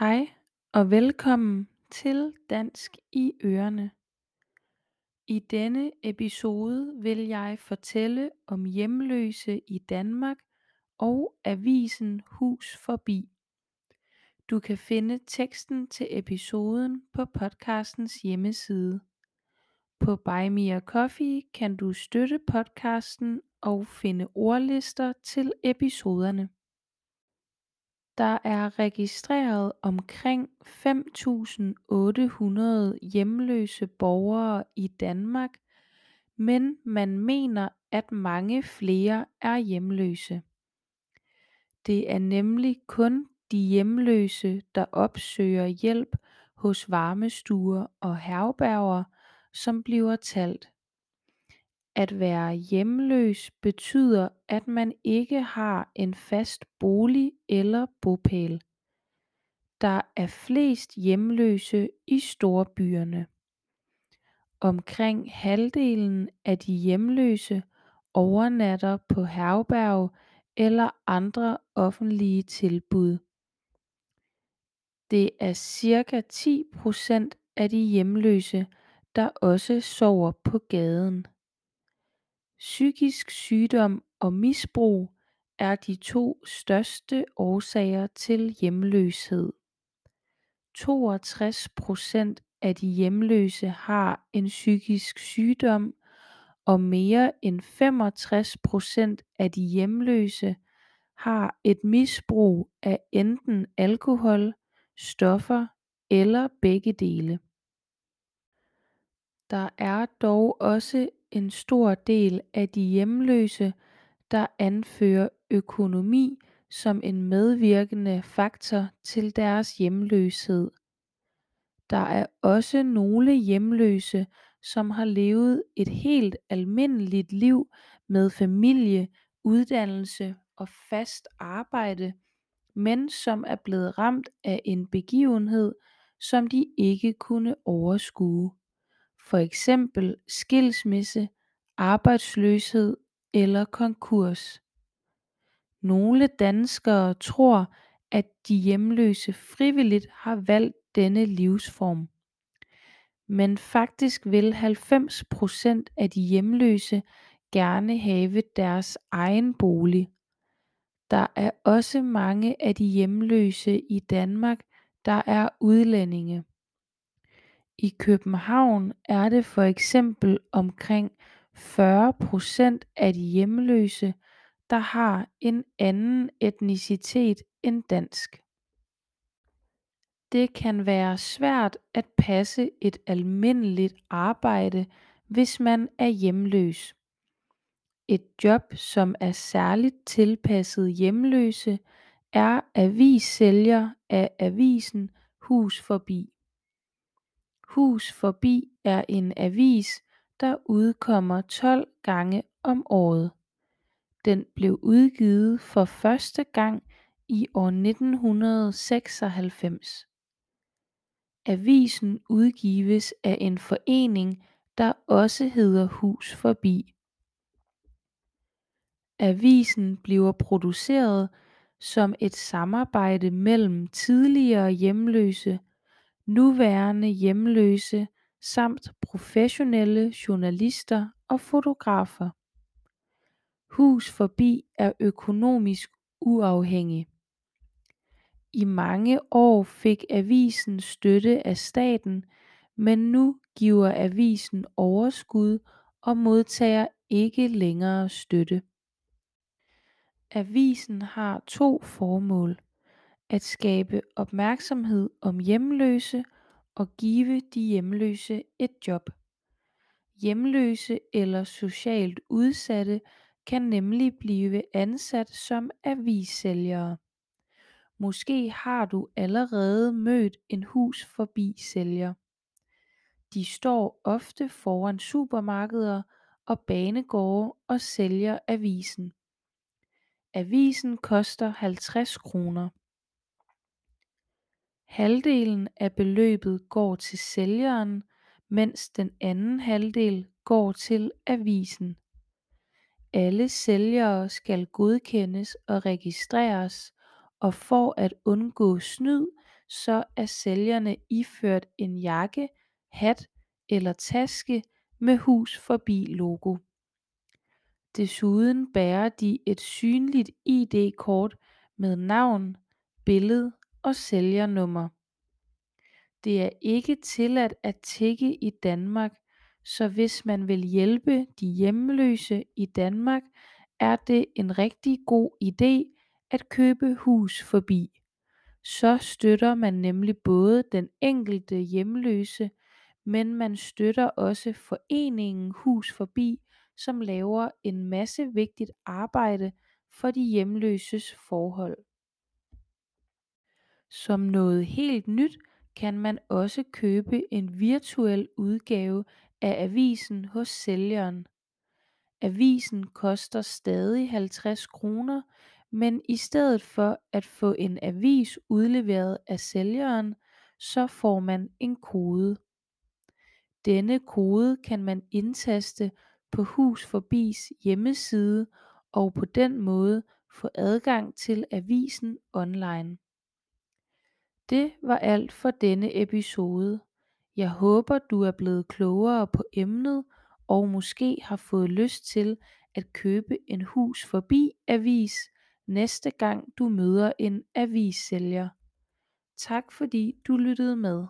Hej og velkommen til Dansk i Ørene. I denne episode vil jeg fortælle om hjemløse i Danmark og avisen Hus Forbi. Du kan finde teksten til episoden på podcastens hjemmeside. På Buy Me a Coffee kan du støtte podcasten og finde ordlister til episoderne. Der er registreret omkring 5.800 hjemløse borgere i Danmark, men man mener, at mange flere er hjemløse. Det er nemlig kun de hjemløse, der opsøger hjælp hos varmestuer og herberger, som bliver talt. At være hjemløs betyder, at man ikke har en fast bolig eller bopæl. Der er flest hjemløse i storbyerne. Omkring halvdelen af de hjemløse overnatter på herberg eller andre offentlige tilbud. Det er cirka 10% af de hjemløse, der også sover på gaden. Psykisk sygdom og misbrug er de to største årsager til hjemløshed. 62 procent af de hjemløse har en psykisk sygdom, og mere end 65 procent af de hjemløse har et misbrug af enten alkohol, stoffer eller begge dele. Der er dog også en stor del af de hjemløse, der anfører økonomi som en medvirkende faktor til deres hjemløshed. Der er også nogle hjemløse, som har levet et helt almindeligt liv med familie, uddannelse og fast arbejde, men som er blevet ramt af en begivenhed, som de ikke kunne overskue. For eksempel skilsmisse, arbejdsløshed eller konkurs. Nogle danskere tror, at de hjemløse frivilligt har valgt denne livsform. Men faktisk vil 90% af de hjemløse gerne have deres egen bolig. Der er også mange af de hjemløse i Danmark, der er udlændinge. I København er det for eksempel omkring 40 procent af de hjemløse, der har en anden etnicitet end dansk. Det kan være svært at passe et almindeligt arbejde, hvis man er hjemløs. Et job, som er særligt tilpasset hjemløse, er avissælger af avisen Hus Forbi. Hus Forbi er en avis, der udkommer 12 gange om året. Den blev udgivet for første gang i år 1996. Avisen udgives af en forening, der også hedder Hus Forbi. Avisen bliver produceret som et samarbejde mellem tidligere hjemløse, nuværende hjemløse samt professionelle journalister og fotografer. Hus Forbi er økonomisk uafhængig. I mange år fik avisen støtte af staten, men nu giver avisen overskud og modtager ikke længere støtte. Avisen har to formål: at skabe opmærksomhed om hjemløse og give de hjemløse et job. Hjemløse eller socialt udsatte kan nemlig blive ansat som avissælgere. Måske har du allerede mødt en hus forbi sælger. De står ofte foran supermarkeder og banegårde og sælger avisen. Avisen koster 50 kroner. Halvdelen af beløbet går til sælgeren, mens den anden halvdel går til avisen. Alle sælgere skal godkendes og registreres, og for at undgå snyd så er sælgerne iført en jakke, hat eller taske med Hus Forbi logo. Desuden bærer de et synligt ID-kort med navn, billede og sælgernummer. Det er ikke tilladt at tigge i Danmark, så hvis man vil hjælpe de hjemløse i Danmark er det en rigtig god idé at købe Hus Forbi. Så støtter man nemlig både den enkelte hjemløse, men man støtter også foreningen Hus Forbi, som laver en masse vigtigt arbejde for de hjemløses forhold. Som noget helt nyt kan man også købe en virtuel udgave af avisen hos sælgeren. Avisen koster stadig 50 kroner, men i stedet for at få en avis udleveret af sælgeren, så får man en kode. Denne kode kan man indtaste på Hus Forbis hjemmeside og på den måde få adgang til avisen online. Det var alt for denne episode. Jeg håber du er blevet klogere på emnet og måske har fået lyst til at købe en Hus Forbi avis næste gang du møder en avissælger. Tak fordi du lyttede med.